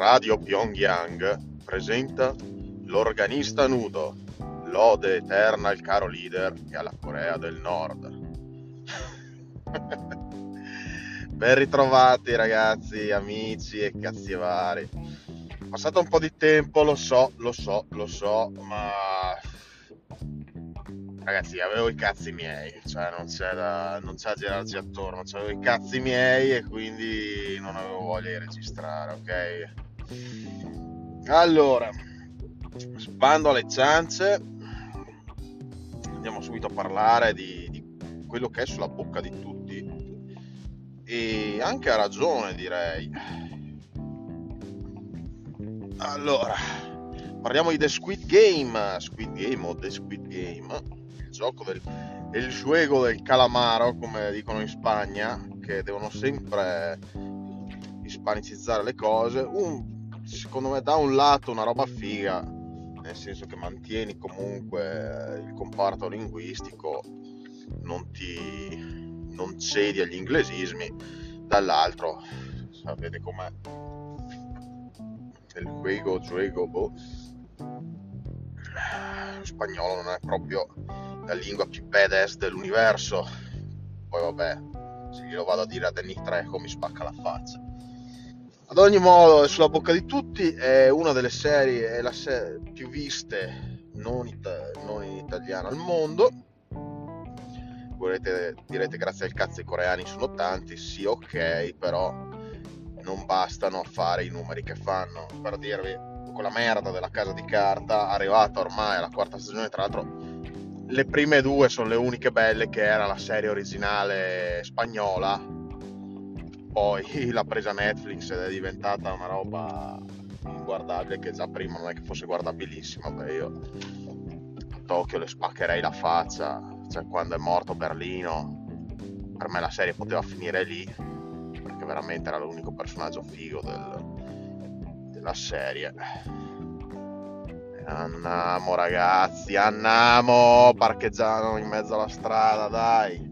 Radio Pyongyang presenta l'organista nudo, lode eterna al caro leader e alla Corea del Nord. ben ritrovati ragazzi, amici e cazzi vari. Passato un po' di tempo, lo so, lo so, lo so, ma ragazzi avevo i cazzi miei cioè non c'è da, non c'è da girarci attorno avevo i cazzi miei e quindi non avevo voglia di registrare ok allora spando alle ciance andiamo subito a parlare di, di quello che è sulla bocca di tutti. E anche a ragione direi. Allora parliamo di The Squid Game. Squid Game o The Squid Game? Gioco del, del juego del calamaro, come dicono in Spagna, che devono sempre ispanicizzare le cose. Un, secondo me da un lato una roba figa, nel senso che mantieni comunque il comparto linguistico, non ti non cedi agli inglesismi, dall'altro sapete com'è il juego, juego, boh. spagnolo non è proprio la lingua più badass dell'universo. Poi vabbè, se glielo vado a dire a Danny Trejo mi spacca la faccia. Ad ogni modo, è sulla bocca di tutti, è una delle serie, serie più viste non, ita- non in italiano al mondo. Volete, direte grazie al cazzo i coreani sono tanti, sì ok, però non bastano a fare i numeri che fanno. Per dirvi, quella merda della casa di carta, arrivata ormai alla quarta stagione, tra l'altro le prime due sono le uniche belle che era la serie originale spagnola poi l'ha presa Netflix ed è diventata una roba inguardabile che già prima non è che fosse guardabilissima beh io a Tokyo le spaccherei la faccia. Cioè quando è morto Berlino per me la serie poteva finire lì perché veramente era l'unico personaggio figo del, della serie. Andiamo ragazzi, andiamo, parcheggiamo in mezzo alla strada, dai.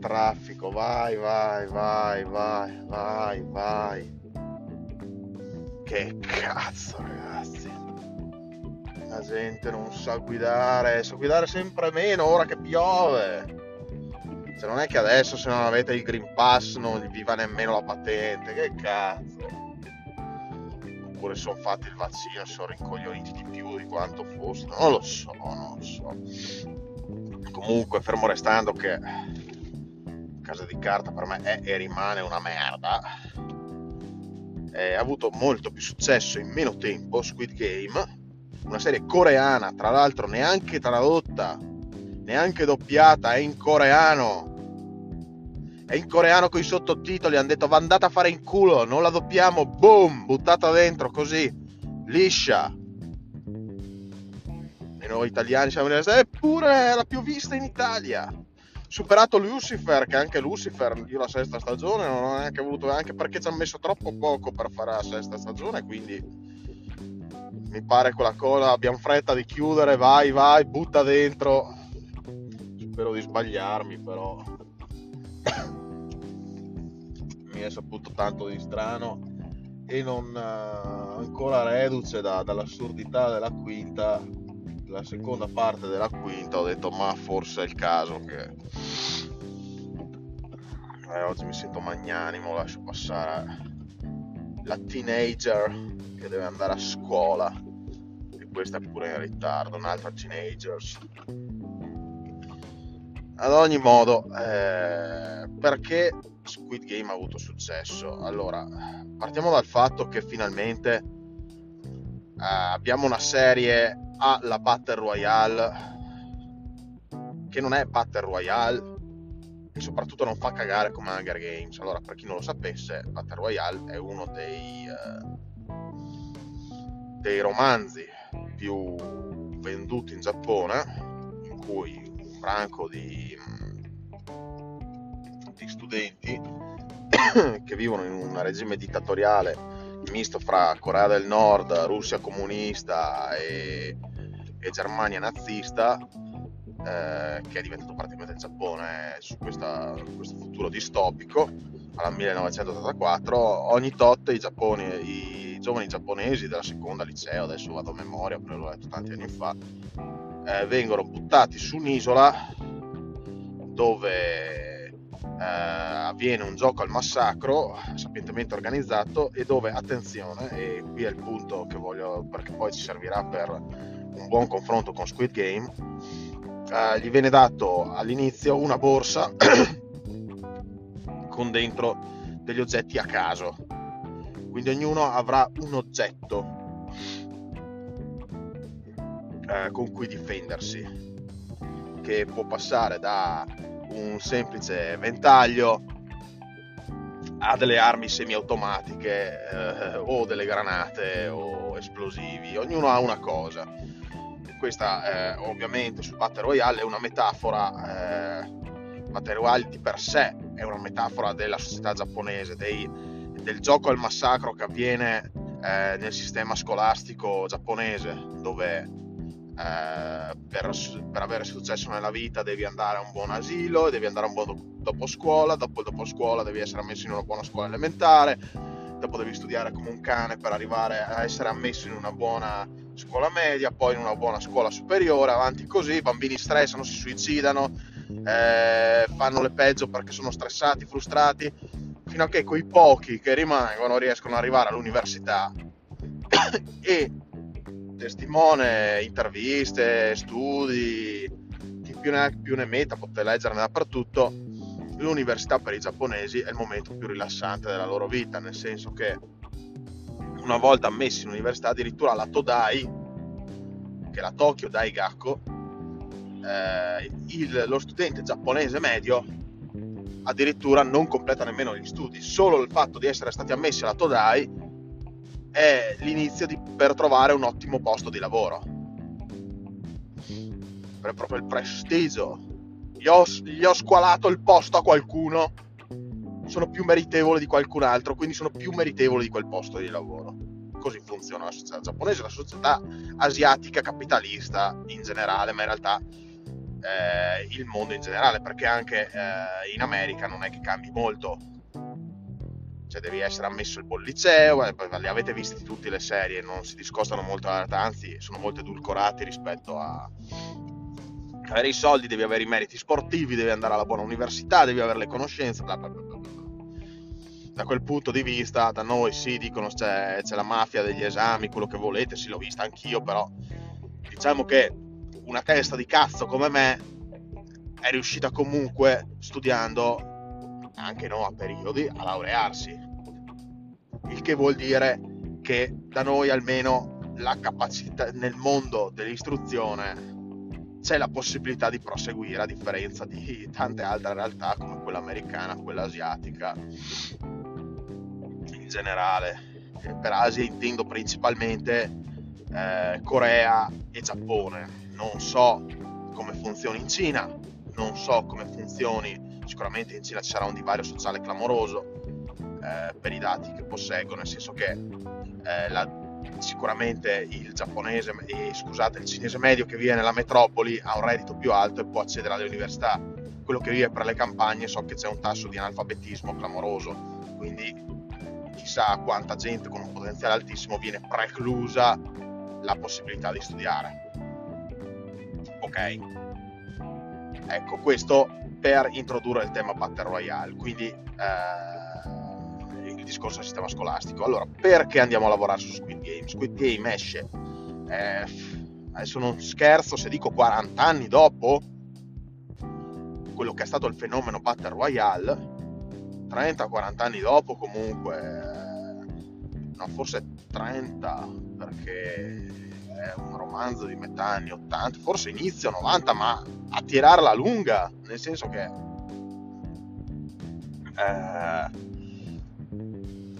Traffico, vai, vai, vai, vai, vai, vai. Che cazzo ragazzi. La gente non sa guidare, sa guidare sempre meno ora che piove. Se non è che adesso se non avete il Green Pass non vi va nemmeno la patente, che cazzo oppure sono fatti il vaccino, sono rincoglioniti di più di quanto fossero, non lo so, non lo so. Comunque, fermo restando che Casa di Carta per me è e rimane una merda, ha avuto molto più successo in meno tempo Squid Game, una serie coreana, tra l'altro neanche tradotta, neanche doppiata, è in coreano è in coreano con i sottotitoli, hanno detto va andata a fare in culo, non la doppiamo, boom, buttata dentro così, liscia. E noi italiani siamo rimasti, eppure è la più vista in Italia. Superato Lucifer, che anche Lucifer, io la sesta stagione non ho neanche voluto, anche perché ci hanno messo troppo poco per fare la sesta stagione, quindi mi pare quella cosa, abbiamo fretta di chiudere, vai, vai, butta dentro. Spero di sbagliarmi, però mi è saputo tanto di strano e non uh, ancora reduce da, dall'assurdità della quinta la seconda parte della quinta ho detto ma forse è il caso che eh, oggi mi sento magnanimo lascio passare la teenager che deve andare a scuola e questa è pure in ritardo un'altra teenagers ad ogni modo eh, perché Squid Game ha avuto successo? Allora, partiamo dal fatto che finalmente eh, abbiamo una serie alla Battle Royale che non è Battle Royale e soprattutto non fa cagare come Hunger Games. Allora, per chi non lo sapesse, Battle Royale è uno dei, eh, dei romanzi più venduti in Giappone, in cui un branco di tutti studenti che vivono in un regime dittatoriale misto fra Corea del Nord, Russia comunista e, e Germania nazista, eh, che è diventato praticamente il Giappone su questa, questo futuro distopico alla 1984 ogni tot i, Giapponi, i giovani giapponesi della seconda liceo adesso vado a memoria perché l'ho letto tanti anni fa eh, vengono buttati su un'isola dove eh, avviene un gioco al massacro sapientemente organizzato e dove attenzione e qui è il punto che voglio perché poi ci servirà per un buon confronto con Squid Game eh, gli viene dato all'inizio una borsa con dentro degli oggetti a caso. Quindi ognuno avrà un oggetto eh, con cui difendersi che può passare da un semplice ventaglio a delle armi semiautomatiche eh, o delle granate o esplosivi, ognuno ha una cosa. Questa eh, ovviamente su Battle Royale è una metafora, eh, Battle Royale di per sé è una metafora della società giapponese, dei, del gioco al massacro che avviene eh, nel sistema scolastico giapponese, dove eh, per, per, avere successo nella vita devi andare a un buon asilo, devi andare a un buon dopo scuola, dopo dopo scuola devi essere ammesso in una buona scuola elementare, dopo devi studiare come un cane per arrivare a essere ammesso in una buona scuola media, poi in una buona scuola superiore, avanti così, i bambini stressano, si suicidano, eh, fanno le peggio perché sono stressati, frustrati, fino a che quei pochi che rimangono riescono ad arrivare all'università e testimone, interviste, studi, chi più ne più ne metta, potete leggerne dappertutto, l'università per i giapponesi è il momento più rilassante della loro vita, nel senso che una volta ammessi in università addirittura la Todai, che è la Tokyo Daigaku, eh, il, lo studente giapponese medio addirittura non completa nemmeno gli studi, solo il fatto di essere stati ammessi alla Todai è l'inizio di, per trovare un ottimo posto di lavoro. Per proprio il prestigio. Gli ho, gli ho squalato il posto a qualcuno, sono più meritevole di qualcun altro, quindi sono più meritevole di quel posto di lavoro. Così funziona la società giapponese, la società asiatica capitalista in generale, ma in realtà eh, il mondo in generale, perché anche eh, in America non è che cambi molto cioè devi essere ammesso il buon liceo, eh, le avete viste tutte le serie, non si discostano molto anzi sono molto edulcorati rispetto a avere i soldi, devi avere i meriti sportivi, devi andare alla buona università, devi avere le conoscenze, bla bla bla. Da quel punto di vista, da noi sì, dicono c'è, c'è la mafia degli esami, quello che volete, sì l'ho vista anch'io, però diciamo che una testa di cazzo come me è riuscita comunque studiando anche no a periodi, a laurearsi. Il che vuol dire che da noi almeno la capacità nel mondo dell'istruzione c'è la possibilità di proseguire a differenza di tante altre realtà come quella americana, quella asiatica in generale. Per Asia intendo principalmente eh, Corea e Giappone. Non so come funzioni in Cina, non so come funzioni sicuramente in Cina ci sarà un divario sociale clamoroso eh, per i dati che posseggo, nel senso che eh, la, sicuramente il giapponese, eh, scusate, il cinese medio che vive nella metropoli ha un reddito più alto e può accedere alle università. Quello che vive per le campagne so che c'è un tasso di analfabetismo clamoroso, quindi chissà quanta gente con un potenziale altissimo viene preclusa la possibilità di studiare. Ok, ecco questo per introdurre il tema Battle Royale, quindi eh, il discorso del sistema scolastico. Allora, perché andiamo a lavorare su Squid Game? Squid Game esce, eh, adesso non scherzo se dico 40 anni dopo quello che è stato il fenomeno Battle Royale, 30-40 anni dopo comunque, no forse 30 perché è un romanzo di metà anni 80, forse inizio 90, ma a tirarla lunga, nel senso che eh,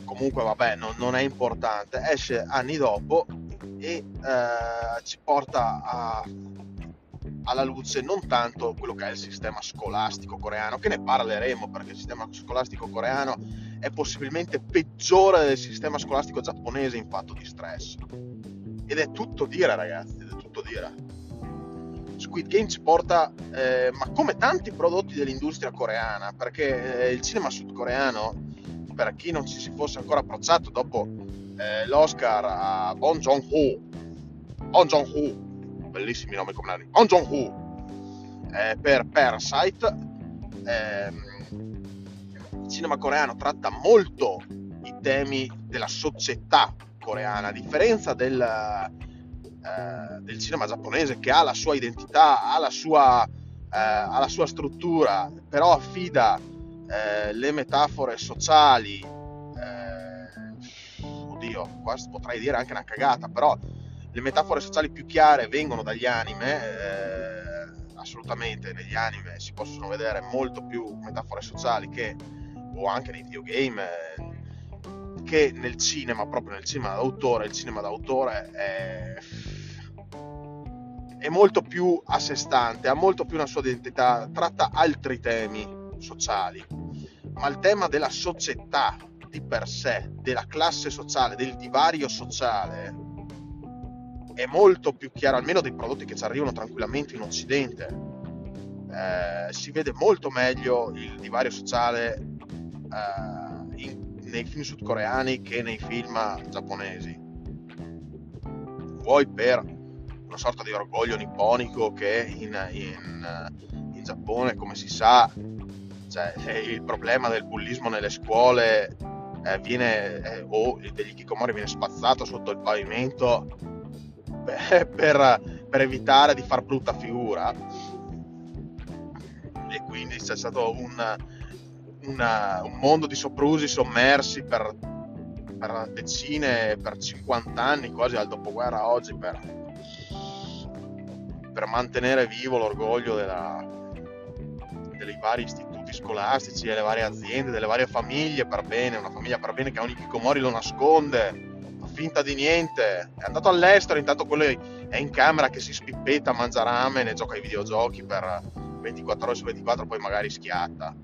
comunque vabbè non, non, è importante, esce anni dopo e eh, ci porta a, alla luce non tanto quello che è il sistema scolastico coreano, che ne parleremo perché il sistema scolastico coreano è possibilmente peggiore del sistema scolastico giapponese in fatto di stress ed è tutto dire, ragazzi, è tutto dire. Squid Game ci porta, eh, ma come tanti prodotti dell'industria coreana, perché eh, il cinema sudcoreano, per chi non ci si fosse ancora approcciato dopo eh, l'Oscar a Bon Jong-ho, Bon Jong-ho, bellissimi nomi comunali, Bon Jong-ho, eh, per Parasite, ehm, il cinema coreano tratta molto i temi della società coreana, a differenza del, eh, del cinema giapponese che ha la sua identità, ha la sua, eh, ha la sua struttura, però affida eh, le metafore sociali, eh, oddio, qua potrei dire anche una cagata, però le metafore sociali più chiare vengono dagli anime, eh, assolutamente negli anime si possono vedere molto più metafore sociali che o anche nei videogame che nel cinema, proprio nel cinema d'autore, il cinema d'autore è, è molto più a sé stante, ha molto più una sua identità, tratta altri temi sociali, ma il tema della società di per sé, della classe sociale, del divario sociale, è molto più chiaro, almeno dei prodotti che ci arrivano tranquillamente in Occidente. Eh, si vede molto meglio il divario sociale eh, nei film sudcoreani che nei film giapponesi. Vuoi per una sorta di orgoglio nipponico che in, in, in Giappone, come si sa, cioè, il problema del bullismo nelle scuole eh, viene, eh, o degli kikomori viene spazzato sotto il pavimento per, per, per evitare di far brutta figura. E quindi c'è stato un, una, un mondo di soprusi sommersi per, per, decine, per 50 anni, quasi al dopoguerra oggi, per, per mantenere vivo l'orgoglio della, dei vari istituti scolastici, delle varie aziende, delle varie famiglie per bene, una famiglia per bene che ogni Kikomori lo nasconde, fa finta di niente, è andato all'estero, intanto quello è in camera che si spippetta, mangia ramen e gioca ai videogiochi per 24 ore su 24, poi magari schiatta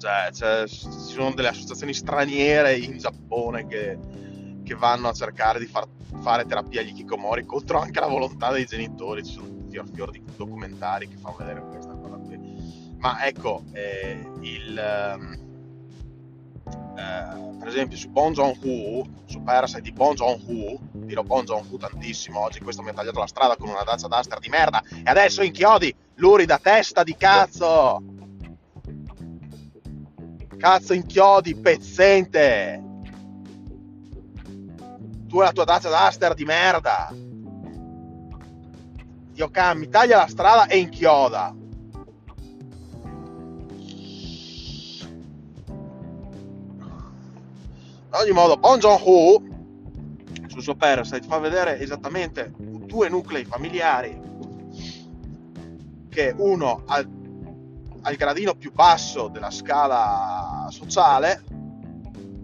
cioè, cioè, ci sono delle associazioni straniere in Giappone che, che vanno a cercare di far, fare terapia agli kikomori contro anche la volontà dei genitori. Ci sono fior fior di documentari che fanno vedere questa cosa qui. Ma ecco, eh, il, ehm, eh, per esempio su Bon Jong-ho, su Parasite di Bon Jong-ho, dirò Bon Jong-ho tantissimo, oggi questo mi ha tagliato la strada con una Dacia Duster di merda e adesso inchiodi l'urida testa di cazzo! Cazzo inchiodi, pezzente! Tu e la tua Dacia Duster di merda! Dio can, mi taglia la strada e inchioda! Ad ogni modo, Bon Joon-ho sul suo Parasite fa vedere esattamente due nuclei familiari che uno al al gradino più basso della scala sociale,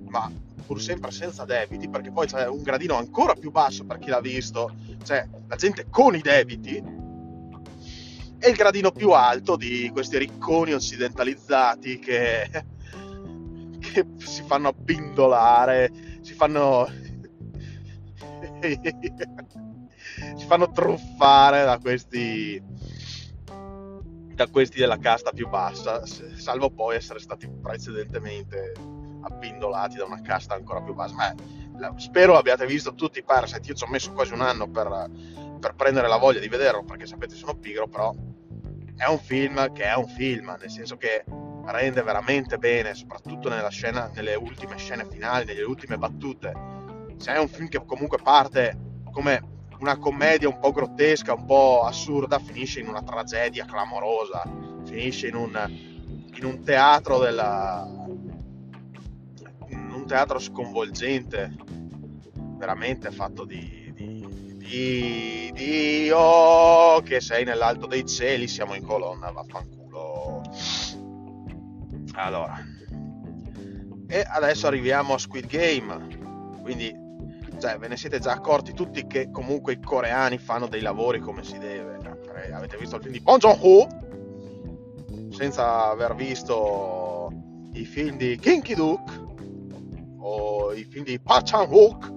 ma pur sempre senza debiti, perché poi c'è un gradino ancora più basso per chi l'ha visto, cioè la gente con i debiti, e il gradino più alto di questi ricconi occidentalizzati che, che si fanno abbindolare, si fanno... si fanno truffare da questi da questi della casta più bassa, salvo poi essere stati precedentemente abbindolati da una casta ancora più bassa. Ma spero abbiate visto tutti i Parasite, io ci ho messo quasi un anno per, per prendere la voglia di vederlo, perché sapete sono pigro, però è un film che è un film, nel senso che rende veramente bene, soprattutto scena, nelle ultime scene finali, nelle ultime battute. Se è un film che comunque parte come una commedia un po' grottesca, un po' assurda, finisce in una tragedia clamorosa, finisce in un, in un teatro della... in un teatro sconvolgente, veramente fatto di, di, di, di oh, che sei nell'alto dei cieli, siamo in colonna, vaffanculo. Allora, e adesso arriviamo a Squid Game, quindi cioè ve ne siete già accorti tutti che comunque i coreani fanno dei lavori come si deve. Cioè, avete visto il film di Bong Joon-ho? Senza aver visto i film di Kim Ki-duk o i film di Park Chan-wook.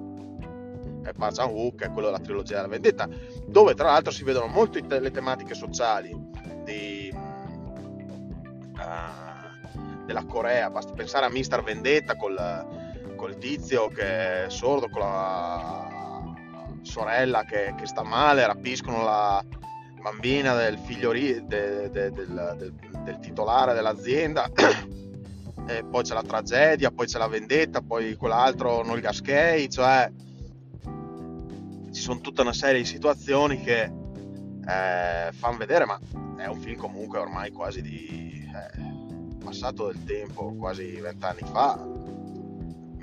E Park Chan-wook è quello della trilogia della vendetta dove tra l'altro si vedono molto le tematiche sociali di, uh, della Corea, basti pensare a Mister Vendetta col, col tizio che è sordo, con la sorella che, che sta male, rapiscono la bambina del figlio de, de, de, del, del, titolare dell'azienda. e poi c'è la tragedia, poi c'è la vendetta, poi quell'altro non il cioè ci sono tutta una serie di situazioni che eh, fanno vedere, ma è un film comunque ormai quasi di eh, passato del tempo, quasi vent'anni fa,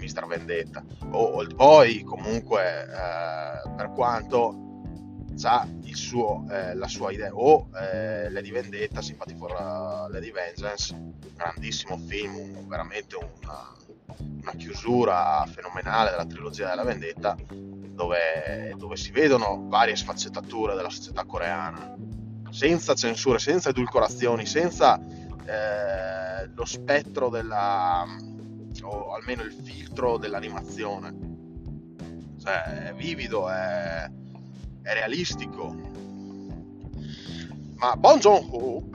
Mister Vendetta. O Old Boy comunque, eh, per quanto ha suo, eh, la sua idea, o eh, Lady Vendetta, Sympathy for uh, Lady Vengeance, grandissimo film, veramente una, una chiusura fenomenale della trilogia della vendetta dove, dove, si vedono varie sfaccettature della società coreana senza censure, senza edulcorazioni, senza eh, lo spettro della o almeno il filtro dell'animazione cioè è vivido, è, è realistico ma Bon Joon-ho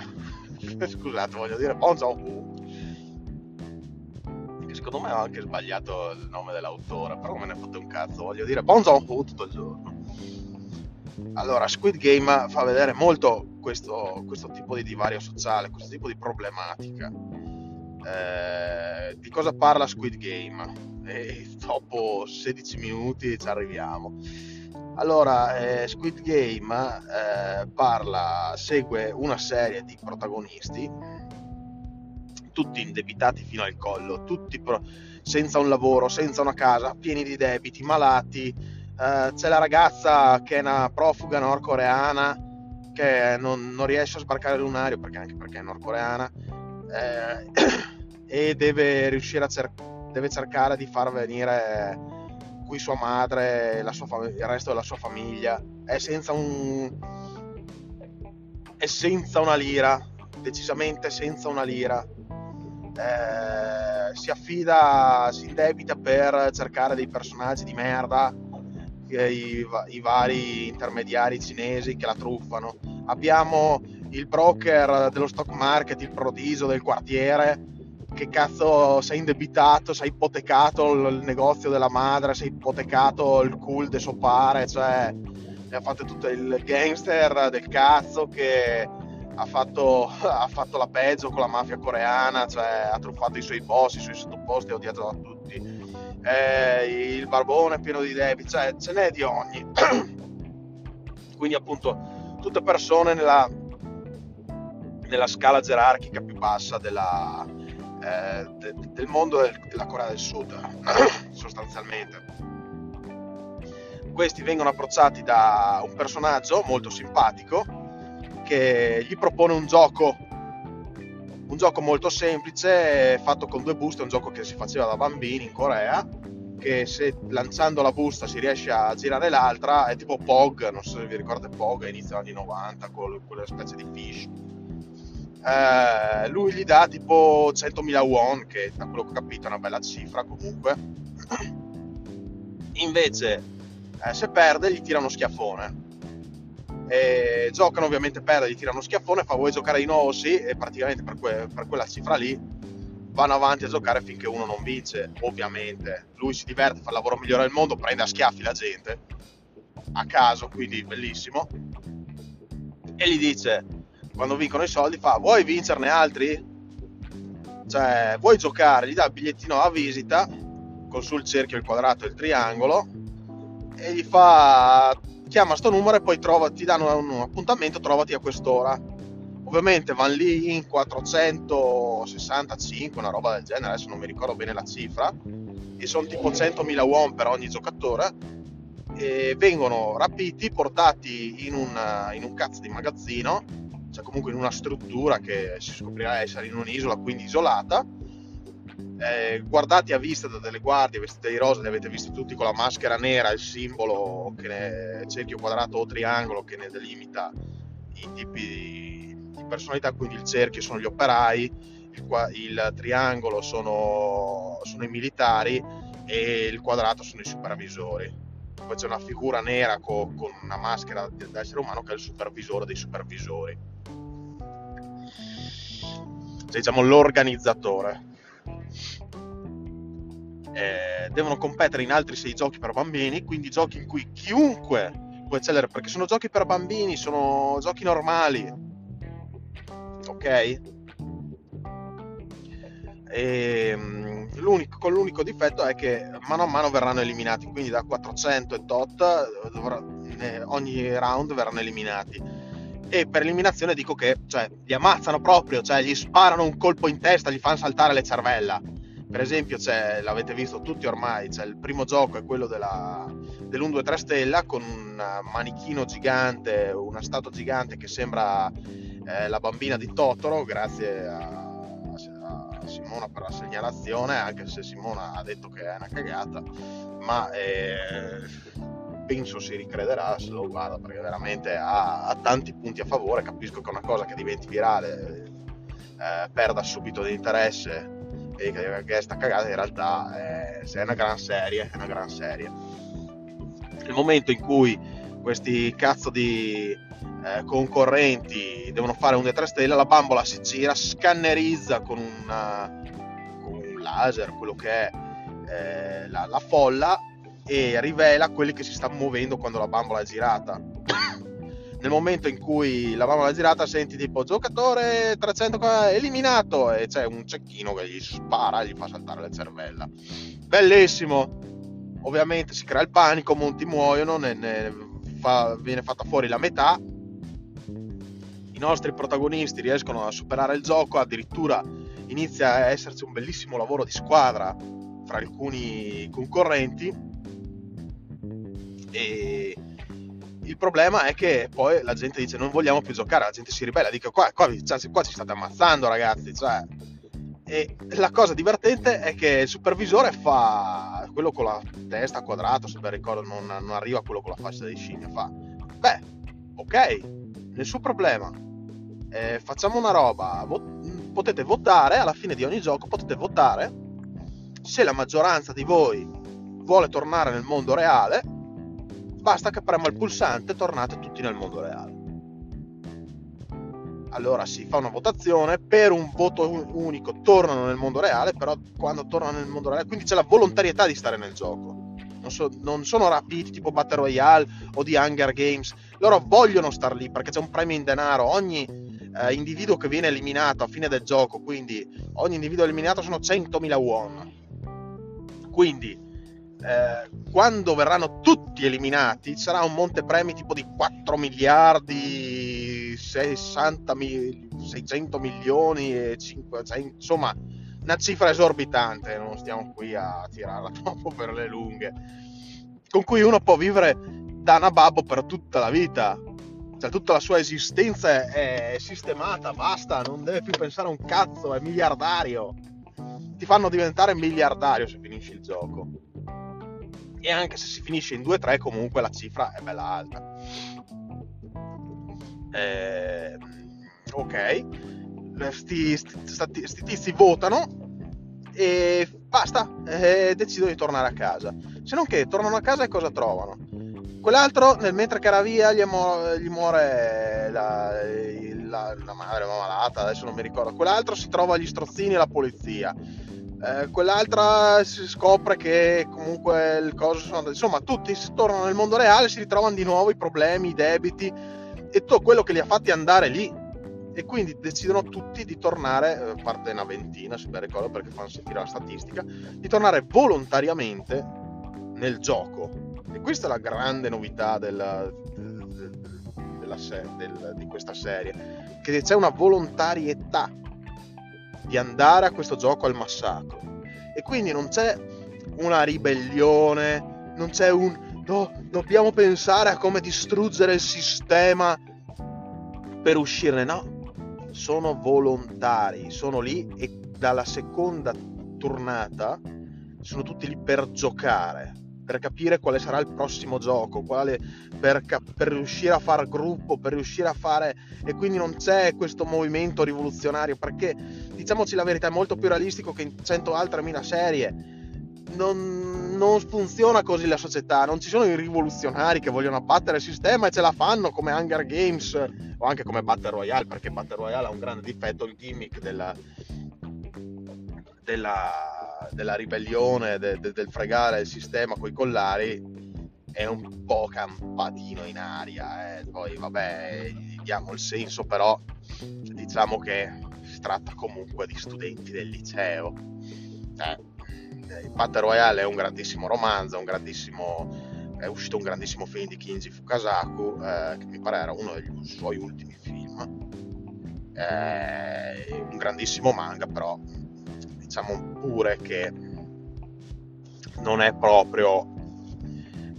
scusate voglio dire Bon Joon-ho secondo me ho anche sbagliato il nome dell'autore, però me ne fate un cazzo, voglio dire Bon Joon-ho tutto il giorno. Allora, Squid Game fa vedere molto questo, questo tipo di divario sociale, questo tipo di problematica. Eh, di cosa parla Squid Game? E dopo 16 minuti ci arriviamo. Allora, eh, Squid Game eh, parla, segue una serie di protagonisti tutti indebitati fino al collo, tutti pro- senza un lavoro, senza una casa, pieni di debiti, malati. Uh, c'è la ragazza che è una profuga nordcoreana che non, non, riesce a sbarcare lunario perché anche perché è nordcoreana eh, e deve riuscire a cer- deve cercare di far venire qui sua madre e fam- il resto della sua famiglia è senza un è senza una lira decisamente senza una lira eh, si affida, si indebita per cercare dei personaggi di merda, i, i, vari intermediari cinesi che la truffano. Abbiamo il broker dello stock market, il prodiso del quartiere, che cazzo è indebitato, è ipotecato il negozio della madre, è ipotecato il cool de suo pare, cioè ha fatto tutto il gangster del cazzo che ha fatto, ha fatto, la peggio con la mafia coreana, cioè ha truffato i suoi boss, i suoi sottoposti, ha odiato da tutti. Eh, il barbone pieno di debiti, cioè ce n'è di ogni. Quindi appunto tutte persone nella, nella scala gerarchica più bassa della, eh, de, del mondo della Corea del Sud, sostanzialmente. Questi vengono approcciati da un personaggio molto simpatico, che gli propone un gioco, un gioco molto semplice, fatto con due buste, un gioco che si faceva da bambini in Corea, che se lanciando la busta si riesce a girare l'altra, è tipo Pog, non so se vi ricordate Pog, inizio anni 90, con quella specie di fish. Eh, lui gli dà tipo 100.000 won, che da quello che ho capito è una bella cifra comunque. Invece, eh, se perde, gli tira uno schiaffone. E giocano ovviamente per gli tirano schiaffone fa vuoi giocare di nuovo sì e praticamente per, que- per, quella cifra lì vanno avanti a giocare finché uno non vince ovviamente. Lui si diverte fa il lavoro migliore del mondo prende a schiaffi la gente a caso quindi bellissimo. E gli dice quando vincono i soldi fa vuoi vincerne altri cioè vuoi giocare gli dà il bigliettino a visita con sul cerchio il quadrato e il triangolo e gli fa chiama sto numero e poi trova, ti danno un appuntamento, trovati a quest'ora. Ovviamente vanno lì in 465, una roba del genere, adesso non mi ricordo bene la cifra, e sono tipo 100.000 won per ogni giocatore, e vengono rapiti, portati in un, in un cazzo di magazzino, cioè comunque in una struttura che si scoprirà essere in un'isola, quindi isolata, eh, guardati a vista da delle guardie vestite di rosa, li avete visti tutti con la maschera nera, il simbolo che ne, cerchio quadrato o triangolo che ne delimita i tipi di, di personalità, quindi il cerchio sono gli operai, il, il triangolo sono, sono, i militari e il quadrato sono i supervisori. Poi c'è una figura nera co- con una maschera da essere umano che è il supervisore dei supervisori. Cioè, diciamo l'organizzatore. Eh, devono competere in altri sei giochi per bambini, quindi giochi in cui chiunque può eccellere, perché sono giochi per bambini, sono giochi normali. Ok? E, ehm, l'unico, con l'unico difetto è che mano a mano verranno eliminati, quindi da 400 e tot dovrà, eh, ogni round verranno eliminati. E per eliminazione dico che cioè, li ammazzano proprio, cioè gli sparano un colpo in testa, gli fanno saltare le cervella. Per esempio, l'avete visto tutti ormai, il primo gioco è quello della, dell'1-2-3 stella con un manichino gigante, una statua gigante che sembra eh, la bambina di Totoro, grazie a Simona per la segnalazione, anche se Simona ha detto che è una cagata, ma eh, penso si ricrederà se lo guarda perché veramente ha, ha, tanti punti a favore. Capisco che una cosa che diventi virale eh, perda subito di interesse e che, che sta cagata in realtà è, è una gran serie, è una gran serie. Il momento in cui questi cazzo di eh, concorrenti devono fare un 3 stelle, la bambola si gira, scannerizza con, una, con un laser quello che è eh, la, la, folla e rivela quelli che si stanno muovendo quando la bambola è girata. Nel momento in cui la bambola è girata senti tipo giocatore 300 eliminato e c'è un cecchino che gli spara e gli fa saltare le cervella. Bellissimo! Ovviamente si crea il panico, molti muoiono, ne, ne fa, viene fatta fuori la metà nostri protagonisti riescono a superare il gioco, addirittura inizia a esserci un bellissimo lavoro di squadra fra alcuni concorrenti e il problema è che poi la gente dice non vogliamo più giocare, la gente si ribella, dice qua, qua, cioè, qua ci state ammazzando ragazzi, cioè. E la cosa divertente è che il supervisore fa quello con la testa quadrata, se ben ricordo non, non arriva a quello con la faccia dei scimmie, fa beh, ok, nessun problema, eh, facciamo una roba, vo- potete votare, alla fine di ogni gioco potete votare se la maggioranza di voi vuole tornare nel mondo reale, basta che prema il pulsante e tornate tutti nel mondo reale. Allora si fa una votazione, per un voto unico tornano nel mondo reale, però quando tornano nel mondo reale, quindi c'è la volontarietà di stare nel gioco. Non, so, non sono rapiti tipo Battle Royale o di Hunger Games, loro vogliono star lì perché c'è un premio in denaro, ogni eh, individuo che viene eliminato a fine del gioco, quindi ogni individuo eliminato sono 100.000 won. Quindi eh, quando verranno tutti eliminati sarà un montepremi tipo di 4 miliardi 60 mi- 600 milioni e 500 insomma una cifra esorbitante non stiamo qui a tirarla troppo per le lunghe con cui uno può vivere da nababbo per tutta la vita cioè tutta la sua esistenza è, sistemata, basta, non deve più pensare a un cazzo, è miliardario. Ti fanno diventare miliardario se finisci il gioco. E anche se si finisce in 2-3 comunque la cifra è bella alta. Eh, ok, sti, sti, sti, tizi votano e basta, e decidono di tornare a casa. Se non che tornano a casa e cosa trovano? Quell'altro, nel mentre che era via, gli, mo- gli muore la, la, la madre malata, adesso non mi ricordo. Quell'altro si trova agli strozzini e la polizia. Eh, quell'altra si scopre che comunque il coso sono insomma tutti tornano nel mondo reale si ritrovano di nuovo i problemi i debiti e tutto quello che li ha fatti andare lì. E quindi decidono tutti di tornare a parte una ventina se ben ricordo perché fanno sentire la statistica di tornare volontariamente nel gioco. E questa è la grande novità della, della, del, di questa serie, che c'è una volontarietà di andare a questo gioco al massacro. E quindi non c'è una ribellione, non c'è un no, dobbiamo pensare a come distruggere il sistema per uscirne, no. Sono volontari, sono lì e dalla seconda tornata sono tutti lì per giocare per capire quale sarà il prossimo gioco, quale, per, per, riuscire a fare gruppo, per riuscire a fare... E quindi non c'è questo movimento rivoluzionario, perché diciamoci la verità, è molto più realistico che in cento altre mila serie. Non, non, funziona così la società, non ci sono i rivoluzionari che vogliono abbattere il sistema e ce la fanno come Hunger Games o anche come Battle Royale, perché Battle Royale ha un grande difetto, il gimmick della, della, della ribellione, de, de, del fregare il sistema con i collari è un po' campatino in aria, eh. poi vabbè, diamo il senso, però diciamo che si tratta comunque di studenti del liceo. Eh il Battle Royale è un grandissimo romanzo, un grandissimo, è uscito un grandissimo film di Kinji Fukasaku, eh, che mi pare era uno dei suoi ultimi film. Eh, un grandissimo manga, però diciamo pure che non è proprio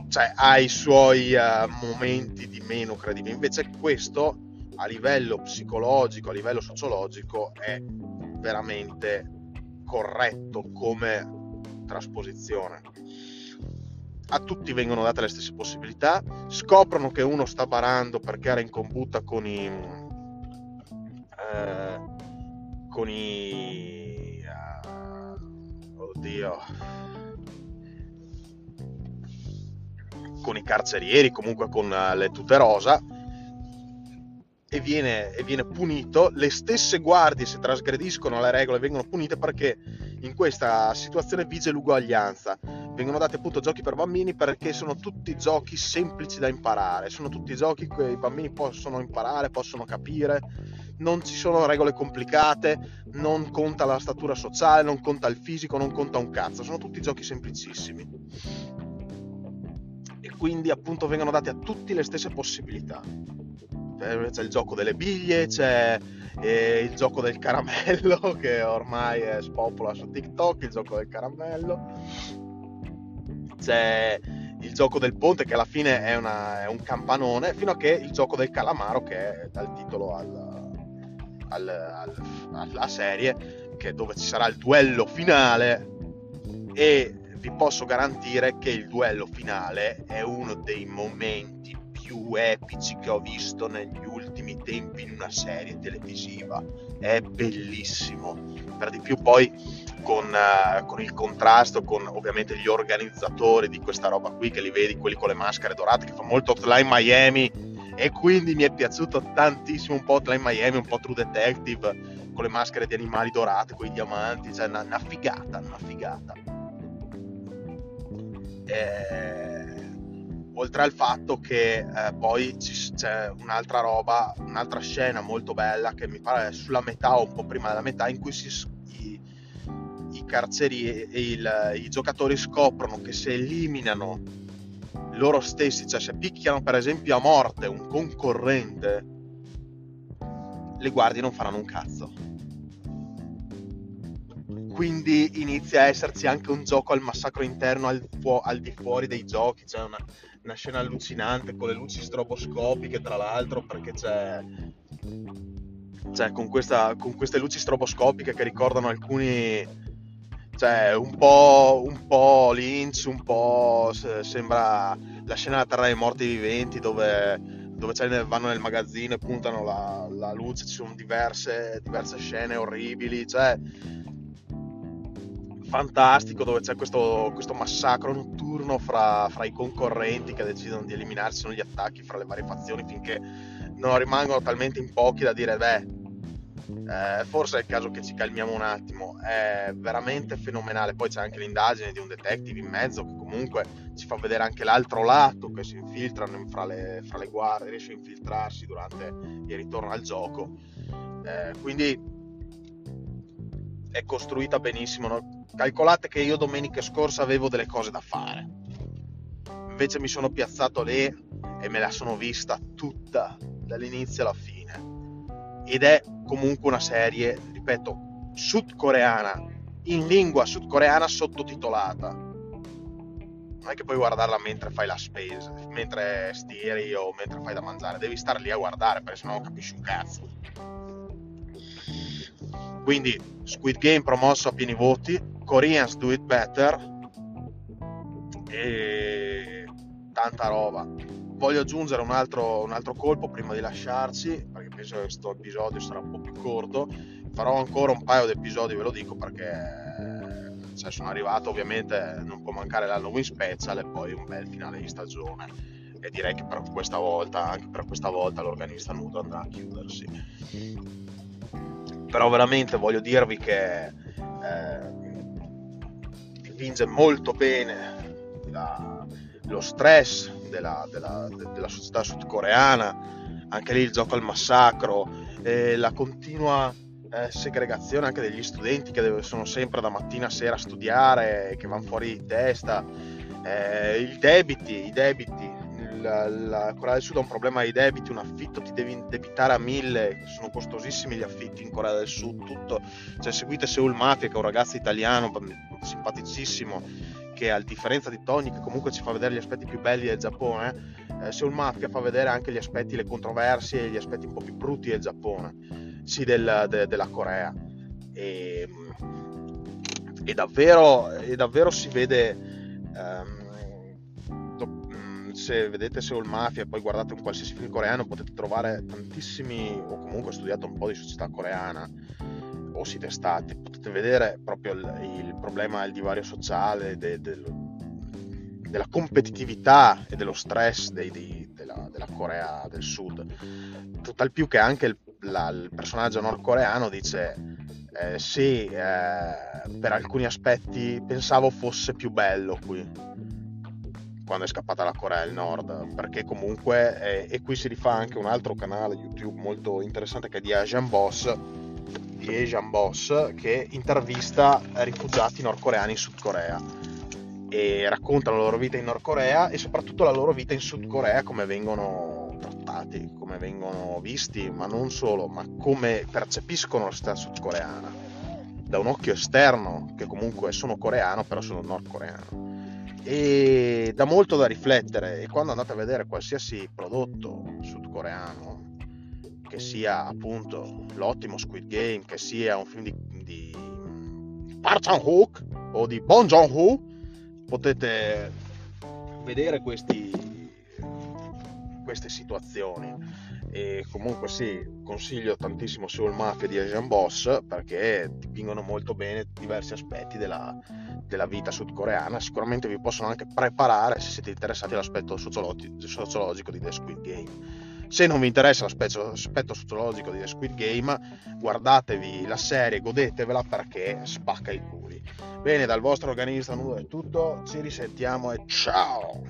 cioè ha i suoi uh, momenti di meno credibilità invece questo a livello psicologico a livello sociologico è veramente corretto come trasposizione. A tutti vengono date le stesse possibilità, scoprono che uno sta barando perché era in combutta con i... Eh, con i... Uh, oddio... con i carcerieri, comunque con uh, le tute rosa, e viene, e viene, punito. Le stesse guardie, se trasgrediscono le regole, vengono punite perché in questa situazione vige l'uguaglianza. Vengono dati appunto giochi per bambini perché sono tutti giochi semplici da imparare, sono tutti giochi che i bambini possono imparare, possono capire, non ci sono regole complicate, non conta la statura sociale, non conta il fisico, non conta un cazzo, sono tutti giochi semplicissimi. E quindi appunto vengono date a tutti le stesse possibilità. C'è il gioco delle biglie, c'è e il gioco del caramello che ormai è spopola su TikTok, il gioco del caramello. C'è il gioco del ponte che alla fine è, una, è un campanone, fino a che il gioco del calamaro che è dal titolo al, al, al, alla serie, dove ci sarà il duello finale e vi posso garantire che il duello finale è uno dei momenti più epici che ho visto negli ultimi tempi in una serie televisiva. È bellissimo. Per di più poi con, uh, con, il contrasto con ovviamente gli organizzatori di questa roba qui che li vedi, quelli con le maschere dorate, che fa molto Hotline Miami e quindi mi è piaciuto tantissimo un po' Hotline Miami, un po' True Detective con le maschere di animali dorate, con i diamanti, cioè una, una figata, una figata. Eh oltre al fatto che eh, poi c'è un'altra roba, un'altra scena molto bella che mi pare sulla metà o un po' prima della metà in cui si, i, i carceri e il, i giocatori scoprono che se eliminano loro stessi, cioè se picchiano per esempio a morte un concorrente, le guardie non faranno un cazzo. Quindi inizia a esserci anche un gioco al massacro interno al, fu- al di fuori dei giochi, c'è una, una scena allucinante con le luci stroboscopiche, tra l'altro, perché c'è. Cioè, con, questa, con queste luci stroboscopiche che ricordano alcuni. Cioè, un po', un po' Lynch, un po' sembra la scena della Terra dei Morti Viventi dove, dove vanno nel magazzino e puntano la, la luce, ci sono diverse, diverse scene orribili, cioè fantastico dove c'è questo, questo massacro notturno fra, fra, i concorrenti che decidono di eliminarsi, sono gli attacchi fra le varie fazioni finché non rimangono talmente in pochi da dire beh eh, forse è il caso che ci calmiamo un attimo. È veramente fenomenale. Poi c'è anche l'indagine di un detective in mezzo che comunque ci fa vedere anche l'altro lato che si infiltrano fra le, fra le guardie riesce a infiltrarsi durante il ritorno al gioco. Eh, quindi è costruita benissimo no? Calcolate che io domenica scorsa avevo delle cose da fare. Invece mi sono piazzato lì e me la sono vista tutta dall'inizio alla fine. Ed è comunque una serie, ripeto, sudcoreana, in lingua sudcoreana sottotitolata. Non è che puoi guardarla mentre fai la spesa, mentre stiri o mentre fai da mangiare, devi star lì a guardare perché sennò non capisci un cazzo. Quindi Squid Game promosso a pieni voti, Koreans Do It Better e tanta roba. Voglio aggiungere un altro, un altro colpo prima di lasciarci, perché penso che questo episodio sarà un po' più corto. Farò ancora un paio di episodi, ve lo dico, perché cioè, sono arrivato ovviamente, non può mancare l'Halloween Special e poi un bel finale di stagione. E direi che per questa volta, anche per questa volta, l'organista nudo andrà a chiudersi. Però veramente voglio dirvi che eh, vinge molto bene la, lo stress della, della, della società sudcoreana, anche lì il gioco al massacro, eh, la continua eh, segregazione anche degli studenti che sono sempre da mattina a sera a studiare, che vanno fuori di testa, eh, i debiti, i debiti. La, Corea del Sud ha un problema di debiti, un affitto ti devi debitare a mille, sono costosissimi gli affitti in Corea del Sud, tutto. Cioè, seguite Seul Mafia, che è un ragazzo italiano simpaticissimo, che a differenza di Tony, che comunque ci fa vedere gli aspetti più belli del Giappone, eh, Seul Mafia fa vedere anche gli aspetti, le controversie gli aspetti un po' più brutti del Giappone sì, del, de, della Corea. E, e, davvero, e davvero si vede. Um, se vedete Seoul Mafia e poi guardate un qualsiasi film coreano potete trovare tantissimi o comunque studiate un po' di società coreana o siete stati potete vedere proprio il, il problema il divario sociale de, de, della competitività e dello stress dei, dei, della, della, Corea del Sud. Tutt'al più che anche il la, il personaggio nordcoreano dice eh, sì, eh, per alcuni aspetti pensavo fosse più bello qui quando è scappata la Corea del Nord perché comunque eh, e qui si rifà anche un altro canale YouTube molto interessante che è di Asian Boss di Asian Boss che intervista rifugiati nordcoreani in Sud Corea e racconta la loro vita in Nord Corea e soprattutto la loro vita in Sud Corea come vengono trattati, come vengono visti, ma non solo, ma come percepiscono la società sudcoreana da un occhio esterno, che comunque sono coreano, però sono nordcoreano. E dà molto da riflettere e quando andate a vedere qualsiasi prodotto sudcoreano, che sia appunto l'ottimo Squid Game, che sia un film di, di Park Chan-wook o di Bon Joon-ho, potete vedere questi queste situazioni. E comunque sì, consiglio tantissimo Soul Mafia di Asian Boss perché dipingono molto bene diversi aspetti della, della vita sudcoreana. Sicuramente vi possono anche preparare se siete interessati all'aspetto sociologico di The Squid Game. Se non vi interessa l'aspetto, l'aspetto sociologico di The Squid Game, guardatevi la serie, godetevela perché spacca i culi. Bene, dal vostro organista nudo è tutto, ci risentiamo e ciao!